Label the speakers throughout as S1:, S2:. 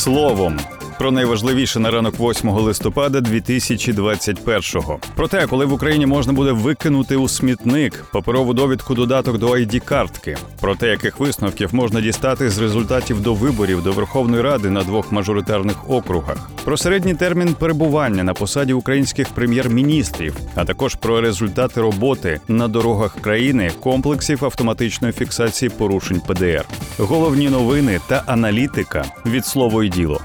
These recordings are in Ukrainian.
S1: словом. Про найважливіше на ранок 8 листопада 2021-го. Про те, коли в Україні можна буде викинути у смітник паперову довідку додаток до id картки про те, яких висновків можна дістати з результатів до виборів до Верховної Ради на двох мажоритарних округах, про середній термін перебування на посаді українських прем'єр-міністрів, а також про результати роботи на дорогах країни комплексів автоматичної фіксації порушень ПДР, головні новини та аналітика від слово і діло.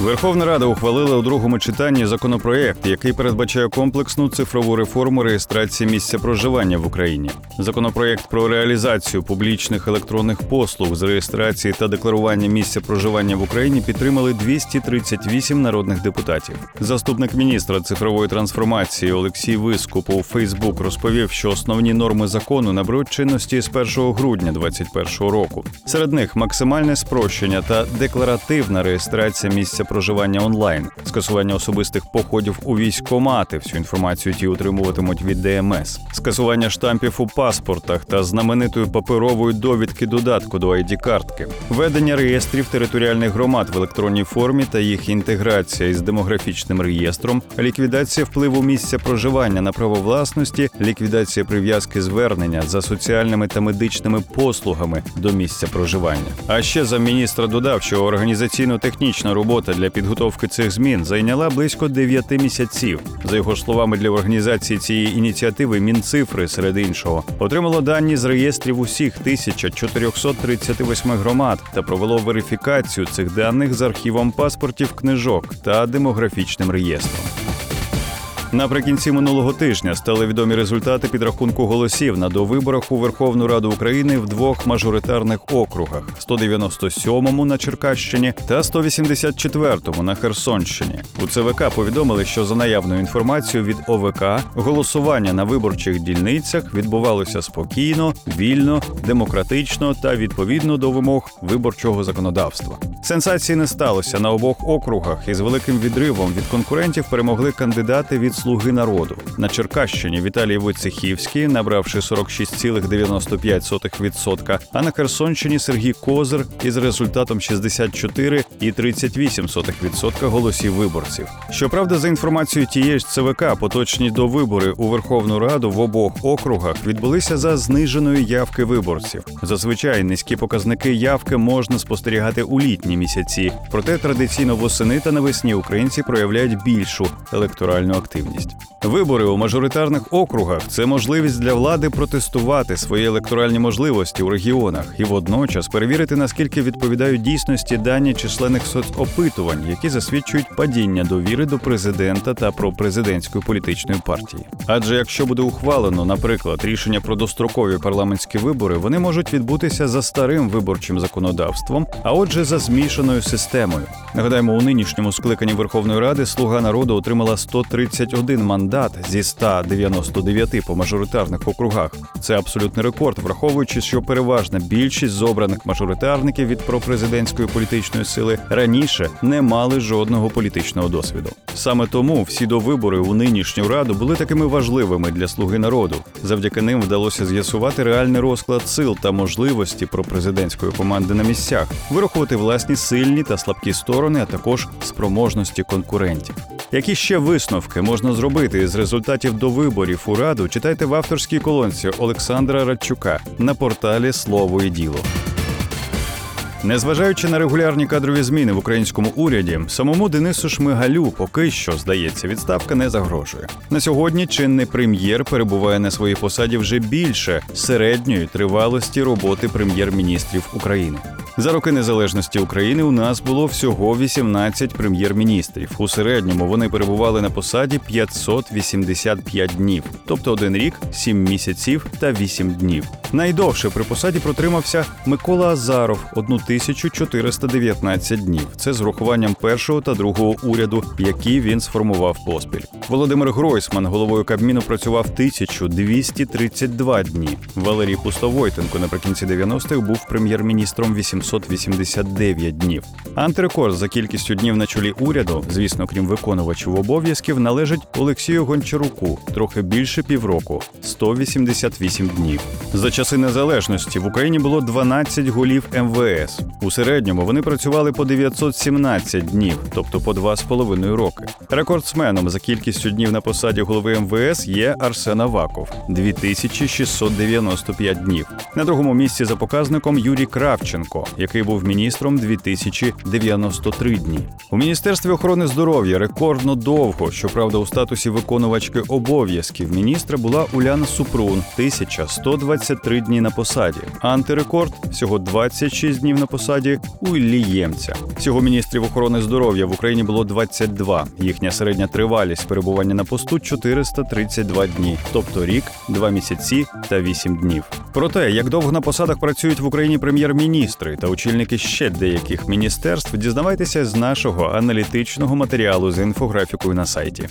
S1: Верховна Рада ухвалила у другому читанні законопроект, який передбачає комплексну цифрову реформу реєстрації місця проживання в Україні. Законопроект про реалізацію публічних електронних послуг з реєстрації та декларування місця проживання в Україні підтримали 238 народних депутатів. Заступник міністра цифрової трансформації Олексій Вискуп у Фейсбук розповів, що основні норми закону наберуть чинності з 1 грудня 2021 року. Серед них максимальне спрощення та декларативна реєстрація місця проживання онлайн, скасування особистих походів у військкомати. Всю інформацію ті отримуватимуть від ДМС, скасування штампів у паспортах та знаменитої паперової довідки додатку до id картки, ведення реєстрів територіальних громад в електронній формі та їх інтеграція із демографічним реєстром, ліквідація впливу місця проживання на право власності, ліквідація прив'язки звернення за соціальними та медичними послугами до місця проживання. А ще замміністра додав, що організаційно-технічна робота для підготовки цих змін зайняла близько 9 місяців. За його словами, для організації цієї ініціативи Мінцифри серед іншого отримало дані з реєстрів усіх 1438 громад та провело верифікацію цих даних з архівом паспортів, книжок та демографічним реєстром. Наприкінці минулого тижня стали відомі результати підрахунку голосів на довиборах у Верховну Раду України в двох мажоритарних округах: 197-му на Черкащині та 184-му на Херсонщині. У ЦВК повідомили, що за наявною інформацією від ОВК голосування на виборчих дільницях відбувалося спокійно, вільно, демократично та відповідно до вимог виборчого законодавства. Сенсації не сталося на обох округах, і з великим відривом від конкурентів перемогли кандидати від Слуги народу на Черкащині. Віталій Войцехівський, набравши 46,95%, а на Херсонщині Сергій Козир із результатом 64,38% голосів виборців. Щоправда, за інформацією тієї ж ЦВК, поточні до вибори у Верховну Раду в обох округах відбулися за зниженою явки виборців. Зазвичай низькі показники явки можна спостерігати у літні місяці, проте традиційно восени та навесні українці проявляють більшу електоральну активність. Вибори у мажоритарних округах це можливість для влади протестувати свої електоральні можливості у регіонах і водночас перевірити наскільки відповідають дійсності дані численних соцопитувань, які засвідчують падіння довіри до президента та про президентської політичної партії. Адже якщо буде ухвалено, наприклад, рішення про дострокові парламентські вибори, вони можуть відбутися за старим виборчим законодавством, а отже, за змішаною системою. Нагадаємо, у нинішньому скликанні Верховної Ради Слуга народу отримала 131 мандат зі 199 по мажоритарних округах. Це абсолютний рекорд, враховуючи, що переважна більшість з обраних мажоритарників від пропрезидентської політичної сили раніше не мали жодного політичного досвіду. Саме тому всі довибори у нинішню раду були такими важливими для слуги народу. Завдяки ним вдалося з'ясувати реальний розклад сил та можливості пропрезидентської команди на місцях, вирахувати власні сильні та слабкі сторони, а також спроможності конкурентів. Які ще висновки можна зробити з результатів до виборів у раду? Читайте в авторській колонці Олександра Радчука на порталі Слово і діло. Незважаючи на регулярні кадрові зміни в українському уряді, самому Денису Шмигалю поки що здається, відставка не загрожує. На сьогодні чинний прем'єр перебуває на своїй посаді вже більше середньої тривалості роботи прем'єр-міністрів України. За роки незалежності України у нас було всього 18 прем'єр-міністрів. У середньому вони перебували на посаді 585 днів, тобто один рік, 7 місяців та 8 днів. Найдовше при посаді протримався Микола Азаров 1419 днів. Це з урахуванням першого та другого уряду, які він сформував поспіль. Володимир Гройсман головою Кабміну працював 1232 дні. Валерій Пустовойтенко наприкінці 90-х був прем'єр-міністром 800 789 днів. Антирекорд за кількістю днів на чолі уряду, звісно, крім виконувачів обов'язків, належить Олексію Гончаруку трохи більше півроку 188 днів. За часи незалежності в Україні було 12 голів МВС. У середньому вони працювали по 917 днів, тобто по 2,5 роки. Рекордсменом за кількістю днів на посаді голови МВС є Арсен Аваков 2695 днів. На другому місці за показником Юрій Кравченко, який був міністром 2093 дні. У міністерстві охорони здоров'я рекордно довго, щоправда, у статусі виконувачки обов'язків міністра була Уляна Супрун 1123 дні на посаді. Антирекорд всього 26 днів на посаді у Іллі Ємця. Всього міністрів охорони здоров'я в Україні було 22. Їхня середня тривалість перебування на посту 432 дні, тобто рік, 2 місяці та 8 днів. Про те, як довго на посадах працюють в Україні прем'єр-міністри та очільники ще деяких міністерств, дізнавайтеся з нашого аналітичного матеріалу з інфографікою на сайті.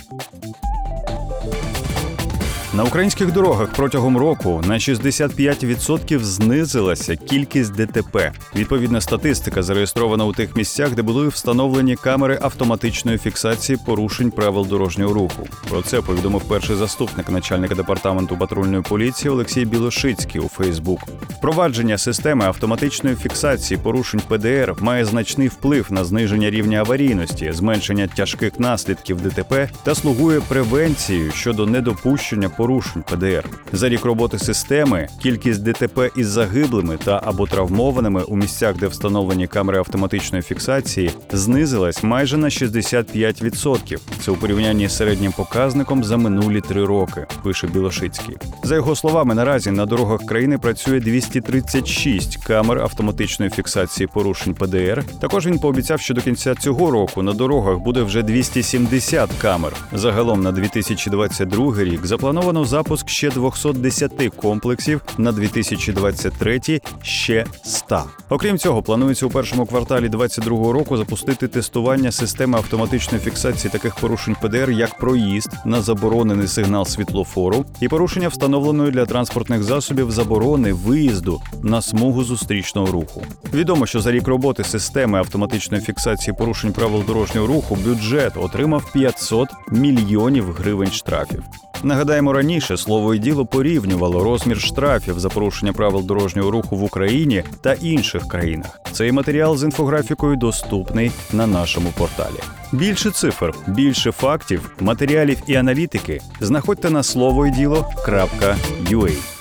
S1: На українських дорогах протягом року на 65% знизилася кількість ДТП. Відповідна статистика зареєстрована у тих місцях, де були встановлені камери автоматичної фіксації порушень правил дорожнього руху. Про це повідомив перший заступник начальника департаменту патрульної поліції Олексій Білошицький у Фейсбук. Впровадження системи автоматичної фіксації порушень ПДР має значний вплив на зниження рівня аварійності, зменшення тяжких наслідків ДТП та слугує превенцією щодо недопущення порушень ПДР. За рік роботи системи кількість ДТП із загиблими та або травмованими у місцях, де встановлені камери автоматичної фіксації, знизилась майже на 65%. Це у порівнянні з середнім показником за минулі три роки. Пише Білошицький. За його словами, наразі на дорогах країни працює 236 камер автоматичної фіксації порушень ПДР. Також він пообіцяв, що до кінця цього року на дорогах буде вже 270 камер. Загалом на 2022 рік заплановано запуск ще 210 комплексів, на 2023 – ще 100. Окрім цього, планується у першому кварталі 2022 року запустити тестування системи автоматичної фіксації таких порушень ПДР, як проїзд на заборонений сигнал світлофору і порушення встановленої для транспортних засобів заборони виїзду на смугу зустрічного руху. Відомо, що за рік роботи системи автоматичної фіксації порушень правил дорожнього руху бюджет отримав 500 мільйонів гривень штрафів. Нагадаємо, раніше слово і діло порівнювало розмір штрафів за порушення правил дорожнього руху в Україні та інших країнах. Цей матеріал з інфографікою доступний на нашому порталі. Більше цифр, більше фактів, матеріалів і аналітики знаходьте на слово і діло.ua.